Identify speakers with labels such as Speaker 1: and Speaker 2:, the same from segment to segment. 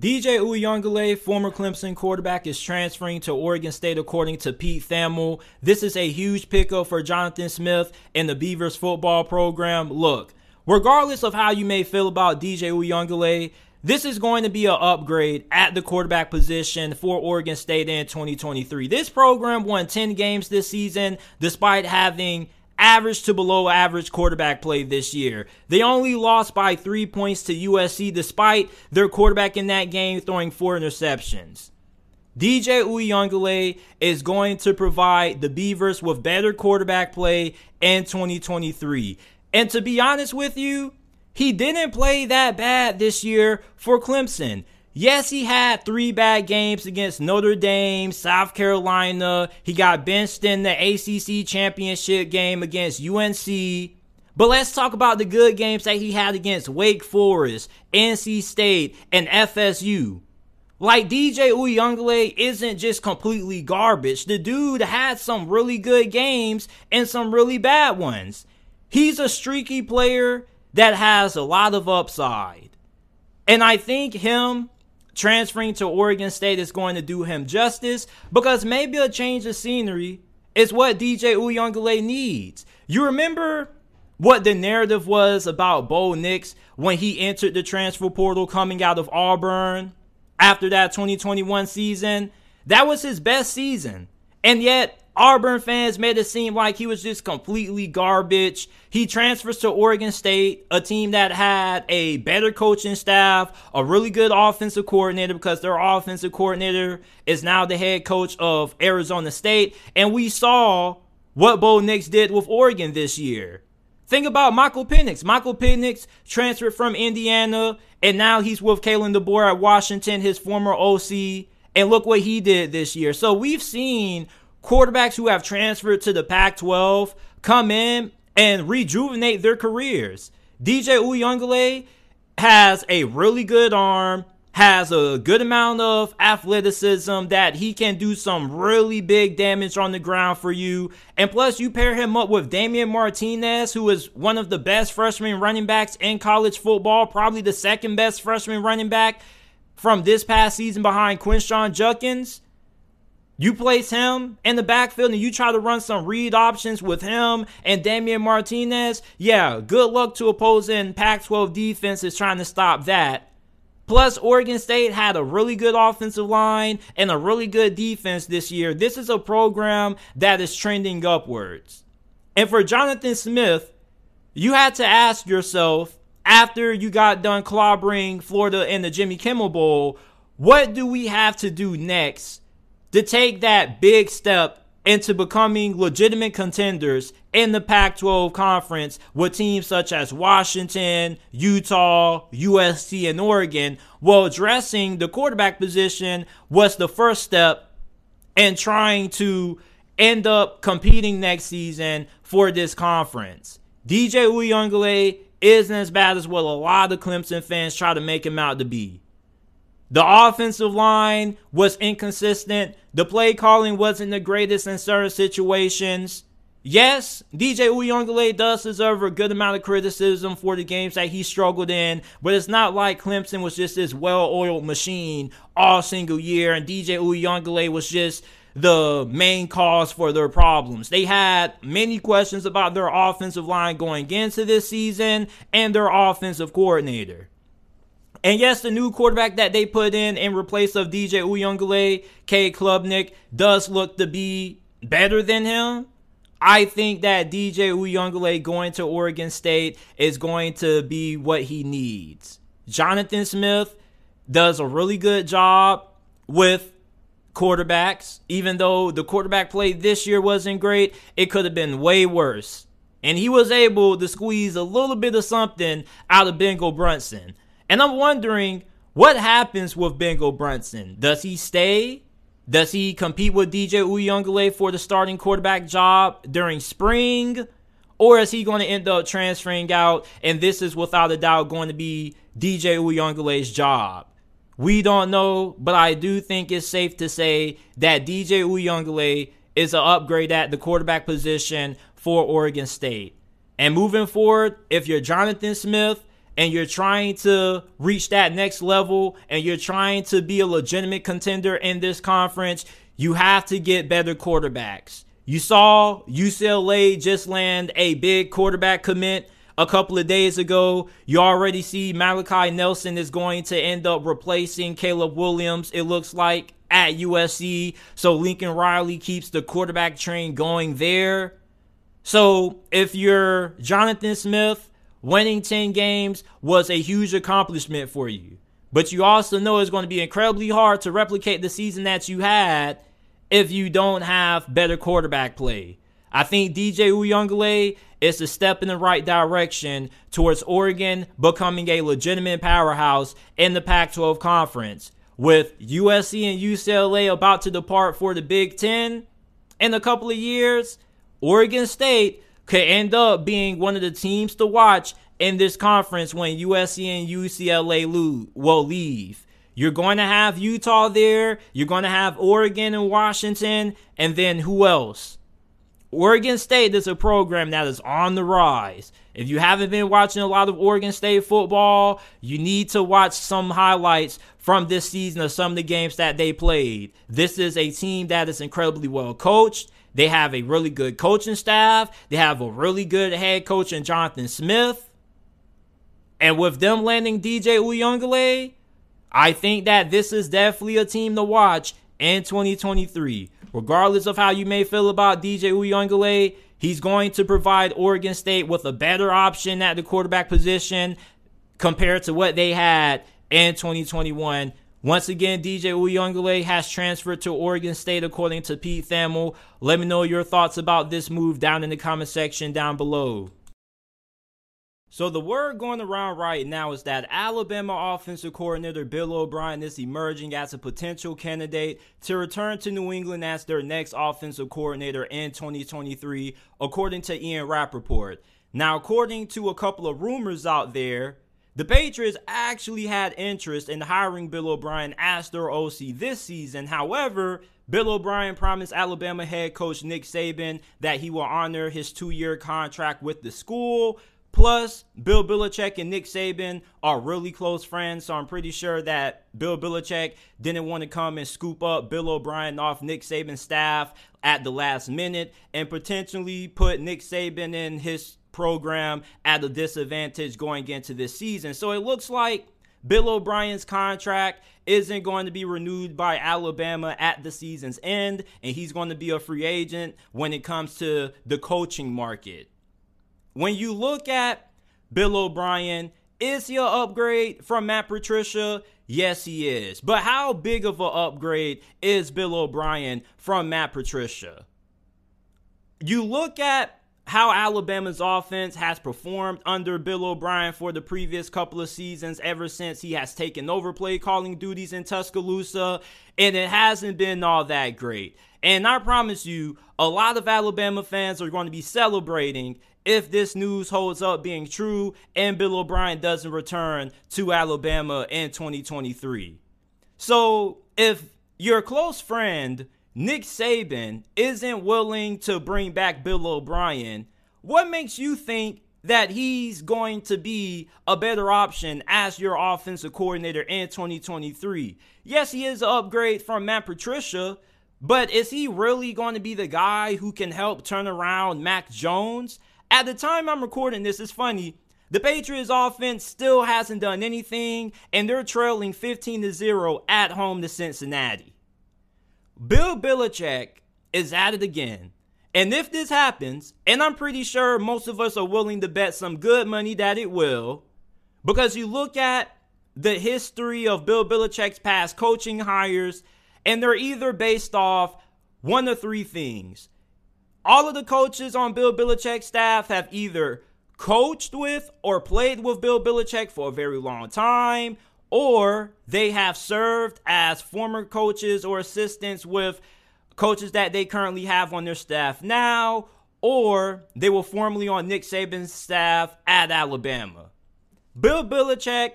Speaker 1: DJ Uiagalelei, former Clemson quarterback, is transferring to Oregon State according to Pete Thamel. This is a huge pickup for Jonathan Smith and the Beavers football program. Look, regardless of how you may feel about DJ Uiagalelei, this is going to be an upgrade at the quarterback position for Oregon State in 2023. This program won 10 games this season despite having average to below average quarterback play this year. They only lost by three points to USC despite their quarterback in that game throwing four interceptions. DJ Uiagalelei is going to provide the Beavers with better quarterback play in 2023. And to be honest with you, he didn't play that bad this year for Clemson. Yes, he had three bad games against Notre Dame, South Carolina. He got benched in the ACC championship game against UNC. But let's talk about the good games that he had against Wake Forest, NC State, and FSU. Like DJ Uiagalelei isn't just completely garbage. The dude had some really good games and some really bad ones. He's a streaky player that has a lot of upside. And I think him transferring to Oregon State is going to do him justice because maybe a change of scenery is what DJ Uiagalelei needs. You remember what the narrative was about Bo Nix when he entered the transfer portal coming out of Auburn after that 2021 season? That was his best season. And yet, Auburn fans made it seem like he was just completely garbage. He transfers to Oregon State, a team that had a better coaching staff, a really good offensive coordinator because their offensive coordinator is now the head coach of Arizona State. And we saw what Bo Nix did with Oregon this year. Think about Michael Penix. Michael Penix transferred from Indiana, and now he's with Kalen DeBoer at Washington, his former OC. And look what he did this year. So we've seen quarterbacks who have transferred to the Pac 12 come in and rejuvenate their careers. DJ Uiagalelei has a really good arm, has a good amount of athleticism that he can do some really big damage on the ground for you. And plus, you pair him up with Damien Martinez, who is one of the best freshman running backs in college football, probably the second best freshman running back from this past season behind Quinshon Judkins. You place him in the backfield and you try to run some read options with him and Damien Martinez. Yeah, good luck to opposing Pac 12 defenses trying to stop that. Plus, Oregon State had a really good offensive line and a really good defense this year. This is a program that is trending upwards. And for Jonathan Smith, you had to ask yourself after you got done clobbering Florida in the Jimmy Kimmel Bowl, what do we have to do next to take that big step into becoming legitimate contenders in the Pac 12 conference with teams such as Washington, Utah, USC, and Oregon. Well, addressing the quarterback position was the first step in trying to end up competing next season for this conference. DJ Uiagalelei isn't as bad as what a lot of Clemson fans try to make him out to be. The offensive line was inconsistent. The play calling wasn't the greatest in certain situations. Yes, DJ Uiagalelei does deserve a good amount of criticism for the games that he struggled in, but it's not like Clemson was just this well-oiled machine all single year, and DJ Uiagalelei was just the main cause for their problems. They had many questions about their offensive line going into this season and their offensive coordinator. And yes, the new quarterback that they put in in replace of DJ Uiagalelei, Cade Klubnik, does look to be better than him. I think that DJ Uiagalelei going to Oregon State is going to be what he needs. Jonathan Smith does a really good job with quarterbacks. Even though the quarterback play this year wasn't great, it could have been way worse. And he was able to squeeze a little bit of something out of Ben Gulbranson. And I'm wondering what happens with Ben Gulbranson. Does he stay? Does he compete with DJ Uiagalelei for the starting quarterback job during spring? Or is he going to end up transferring out? And this is without a doubt going to be DJ Uiagalei's job. We don't know, but I do think it's safe to say that DJ Uiagalelei is an upgrade at the quarterback position for Oregon State. And moving forward, if you're Jonathan Smith, and you're trying to reach that next level and you're trying to be a legitimate contender in this conference, you have to get better quarterbacks. You saw UCLA just land a big quarterback commit a couple of days ago. You already see Malachi Nelson is going to end up replacing Caleb Williams, it looks like, at USC. So Lincoln Riley keeps the quarterback train going there. So if you're Jonathan Smith, winning 10 games was a huge accomplishment for you. But you also know it's going to be incredibly hard to replicate the season that you had if you don't have better quarterback play. I think DJ Uiagalelei is a step in the right direction towards Oregon becoming a legitimate powerhouse in the Pac 12 conference. With USC and UCLA about to depart for the Big Ten in a couple of years, Oregon State could end up being one of the teams to watch in this conference when USC and UCLA lo- will leave. You're going to have Utah there. You're going to have Oregon and Washington. And then who else? Oregon State is a program that is on the rise. If you haven't been watching a lot of Oregon State football, you need to watch some highlights from this season of some of the games that they played. This is a team that is incredibly well coached. They have a really good coaching staff. They have a really good head coach in Jonathan Smith. And with them landing DJ Uiagalelei, I think that this is definitely a team to watch in 2023. Regardless of how you may feel about DJ Uiagalelei, he's going to provide Oregon State with a better option at the quarterback position compared to what they had in 2021 once again, DJ Uiagalelei has transferred to Oregon State according to Pete Thamel. Let me know your thoughts about this move down in the comment section down below. So the word going around right now is that Alabama offensive coordinator Bill O'Brien is emerging as a potential candidate to return to New England as their next offensive coordinator in 2023, according to Ian Rapoport. Now, according to a couple of rumors out there, the Patriots actually had interest in hiring Bill O'Brien as their OC this season. However, Bill O'Brien promised Alabama head coach Nick Saban that he will honor his two year contract with the school. Plus, Bill Belichick and Nick Saban are really close friends, so I'm pretty sure that Bill Belichick didn't want to come and scoop up Bill O'Brien off Nick Saban's staff at the last minute and potentially put Nick Saban in his program at a disadvantage going into this season. So it looks like Bill O'Brien's contract isn't going to be renewed by Alabama at the season's end, and he's going to be a free agent when it comes to the coaching market. When you look at Bill O'Brien, is he an upgrade from Matt Patricia? Yes, he is. But how big of an upgrade is Bill O'Brien from Matt Patricia? You look at how Alabama's offense has performed under Bill O'Brien for the previous couple of seasons, ever since he has taken over play calling duties in Tuscaloosa, and it hasn't been all that great. And I promise you, a lot of Alabama fans are going to be celebrating if this news holds up being true and Bill O'Brien doesn't return to Alabama in 2023. So, if your close friend Nick Saban isn't willing to bring back Bill O'Brien, what makes you think that he's going to be a better option as your offensive coordinator in 2023? Yes, he is an upgrade from Matt Patricia, but is he really going to be the guy who can help turn around Mac Jones? At the time I'm recording this, it's funny. The Patriots offense still hasn't done anything, and they're trailing 15 to 0 at home to Cincinnati. Bill Belichick is at it again. And if this happens, and I'm pretty sure most of us are willing to bet some good money that it will, because you look at the history of Bill Belichick's past coaching hires, and they're either based off one of three things. All of the coaches on Bill Belichick's staff have either coached with or played with Bill Belichick for a very long time, or they have served as former coaches or assistants with coaches that they currently have on their staff now, or they were formerly on Nick Saban's staff at Alabama. Bill Belichick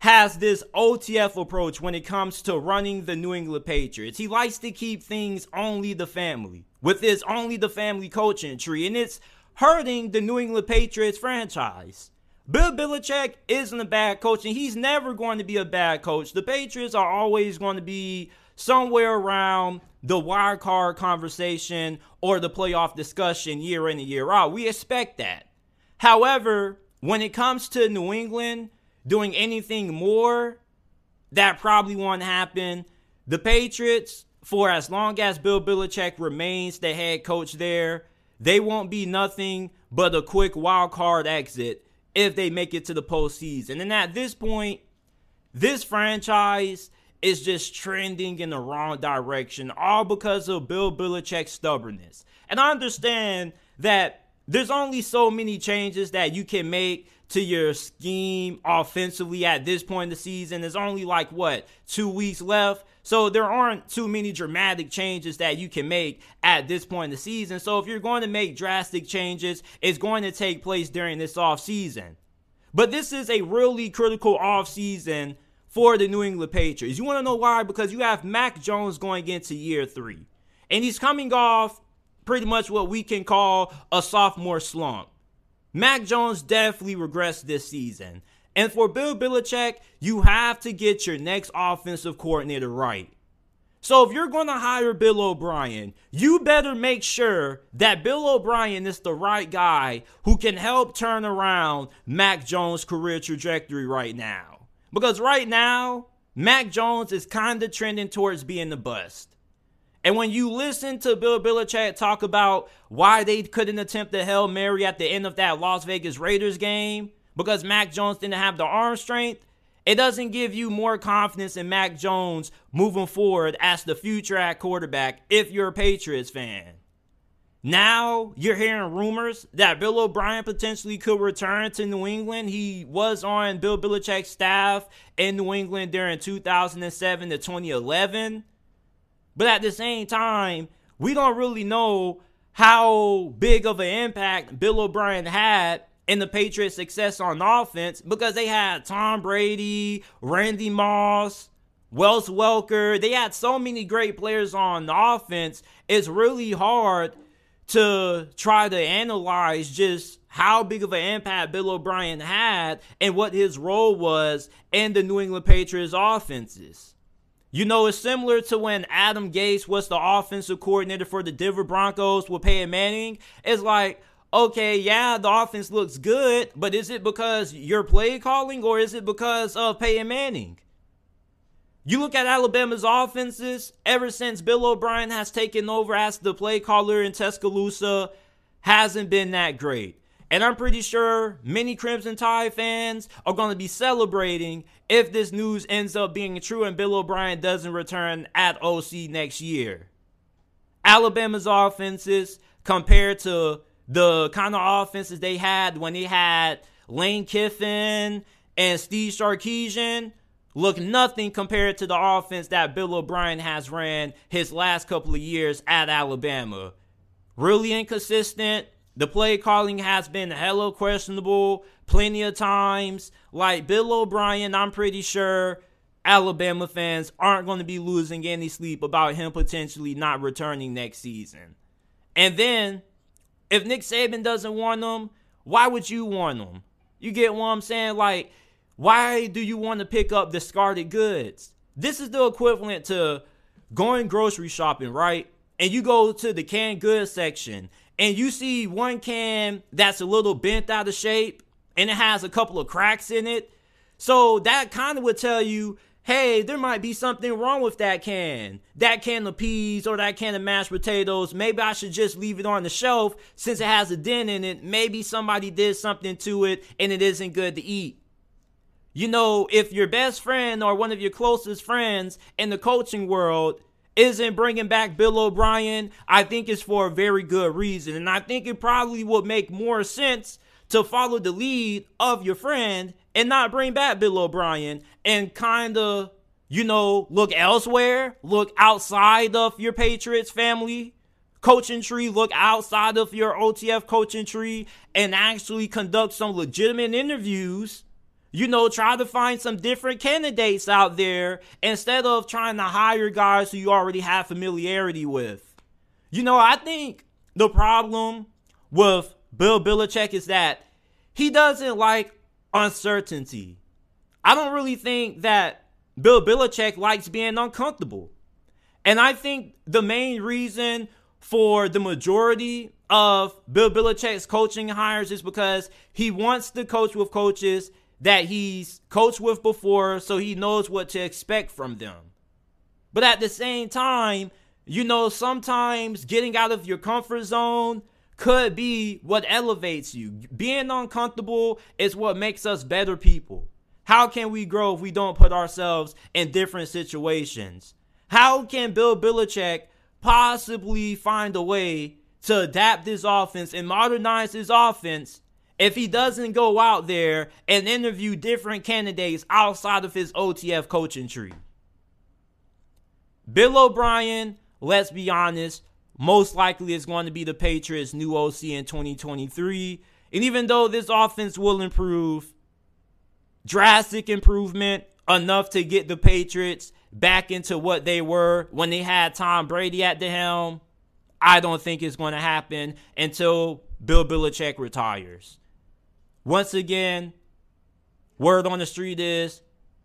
Speaker 1: has this OTF approach when it comes to running the New England Patriots. He likes to keep things only the family with his only the family coaching tree, and it's hurting the New England Patriots franchise. Bill Belichick isn't a bad coach, and he's never going to be a bad coach. The Patriots are always going to be somewhere around the wild card conversation or the playoff discussion year in and year out. We expect that. However, when it comes to New England doing anything more, that probably won't happen. The Patriots, for as long as Bill Belichick remains the head coach there, they won't be nothing but a quick wild card exit if they make it to the postseason. And at this point, this franchise is just trending in the wrong direction, all because of Bill Belichick's stubbornness. And I understand that there's only so many changes that you can make to your scheme offensively at this point in the season. There's only like what, two weeks left. So there aren't too many dramatic changes that you can make at this point in the season. So if you're going to make drastic changes, it's going to take place during this off season. But this is a really critical off season for the New England Patriots. You want to know why? Because you have Mac Jones going into year three. And he's coming off pretty much what we can call a sophomore slump. Mac Jones definitely regressed this season. And for Bill Belichick, you have to get your next offensive coordinator right. So if you're going to hire Bill O'Brien, you better make sure that Bill O'Brien is the right guy who can help turn around Mac Jones' career trajectory right now. Because right now, Mac Jones is kind of trending towards being the bust. And when you listen to Bill Belichick talk about why they couldn't attempt the Hail Mary at the end of that Las Vegas Raiders game, because Mac Jones didn't have the arm strength, it doesn't give you more confidence in Mac Jones moving forward as the future at quarterback if you're a Patriots fan. Now you're hearing rumors that Bill O'Brien potentially could return to New England. He was on Bill Belichick's staff in New England during 2007 to 2011. But at the same time, we don't really know how big of an impact Bill O'Brien had in the Patriots' success on offense because they had Tom Brady, Randy Moss, Wes Welker. They had so many great players on offense. It's really hard to try to analyze just how big of an impact Bill O'Brien had and what his role was in the New England Patriots offenses. You know, it's similar to when Adam Gase was the offensive coordinator for the Denver Broncos with Peyton Manning. It's like, okay, yeah, the offense looks good, but is it because you're play calling or is it because of Peyton Manning? You look at Alabama's offenses ever since Bill O'Brien has taken over as the play caller in Tuscaloosa hasn't been that great. And I'm pretty sure many Crimson Tide fans are going to be celebrating if this news ends up being true and Bill O'Brien doesn't return at OC next year. Alabama's offenses compared to the kind of offenses they had when they had Lane Kiffin and Steve Sarkisian look nothing compared to the offense that Bill O'Brien has ran his last couple of years at Alabama. Really inconsistent. The play calling has been hella questionable plenty of times. Like Bill O'Brien, I'm pretty sure Alabama fans aren't going to be losing any sleep about him potentially not returning next season. And then, if Nick Saban doesn't want him, why would you want him? You get what I'm saying? Like, why do you want to pick up discarded goods? This is the equivalent to going grocery shopping, right? And you go to the canned goods section and you see one can that's a little bent out of shape and it has a couple of cracks in it. So that kind of would tell you, hey, there might be something wrong with that can. That can of peas or that can of mashed potatoes. Maybe I should just leave it on the shelf since it has a dent in it. Maybe somebody did something to it and it isn't good to eat. You know, if your best friend or one of your closest friends in the coaching world isn't bringing back Bill O'Brien, I think it's for a very good reason. And I think it probably would make more sense to follow the lead of your friend and not bring back Bill O'Brien and kind of, you know, look elsewhere, look outside of your Patriots family coaching tree, look outside of your OTF coaching tree and actually conduct some legitimate interviews you know, try to find some different candidates out there instead of trying to hire guys who you already have familiarity with. You know, I think the problem with Bill Belichick is that he doesn't like uncertainty. I don't really think that Bill Belichick likes being uncomfortable. And I think the main reason for the majority of Bill Belichick's coaching hires is because he wants to coach with coaches that he's coached with before so he knows what to expect from them. But at the same time, you know, sometimes getting out of your comfort zone could be what elevates you. Being uncomfortable is what makes us better people. How can we grow if we don't put ourselves in different situations? How can Bill Belichick possibly find a way to adapt his offense and modernize his offense if he doesn't go out there and interview different candidates outside of his OTF coaching tree? Bill O'Brien, let's be honest, most likely it's going to be the Patriots' new OC in 2023. And even though this offense will improve, drastic improvement, enough to get the Patriots back into what they were when they had Tom Brady at the helm, I don't think it's going to happen until Bill Belichick retires. Once again, word on the street is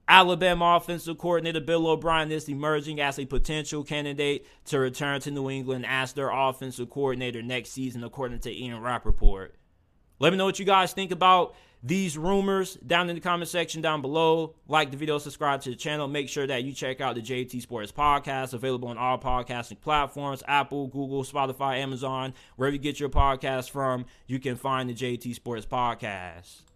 Speaker 1: Alabama offensive coordinator Bill O'Brien is emerging as a potential candidate to return to New England as their offensive coordinator next season, according to Ian Rapoport. Report. Let me know what you guys think about these rumors down in the comment section down below. Like the video, subscribe to the channel. Make sure that you check out the JT Sports Podcast, available on all podcasting platforms Apple, Google, Spotify, Amazon, wherever you get your podcast from, you can find the JT Sports Podcast.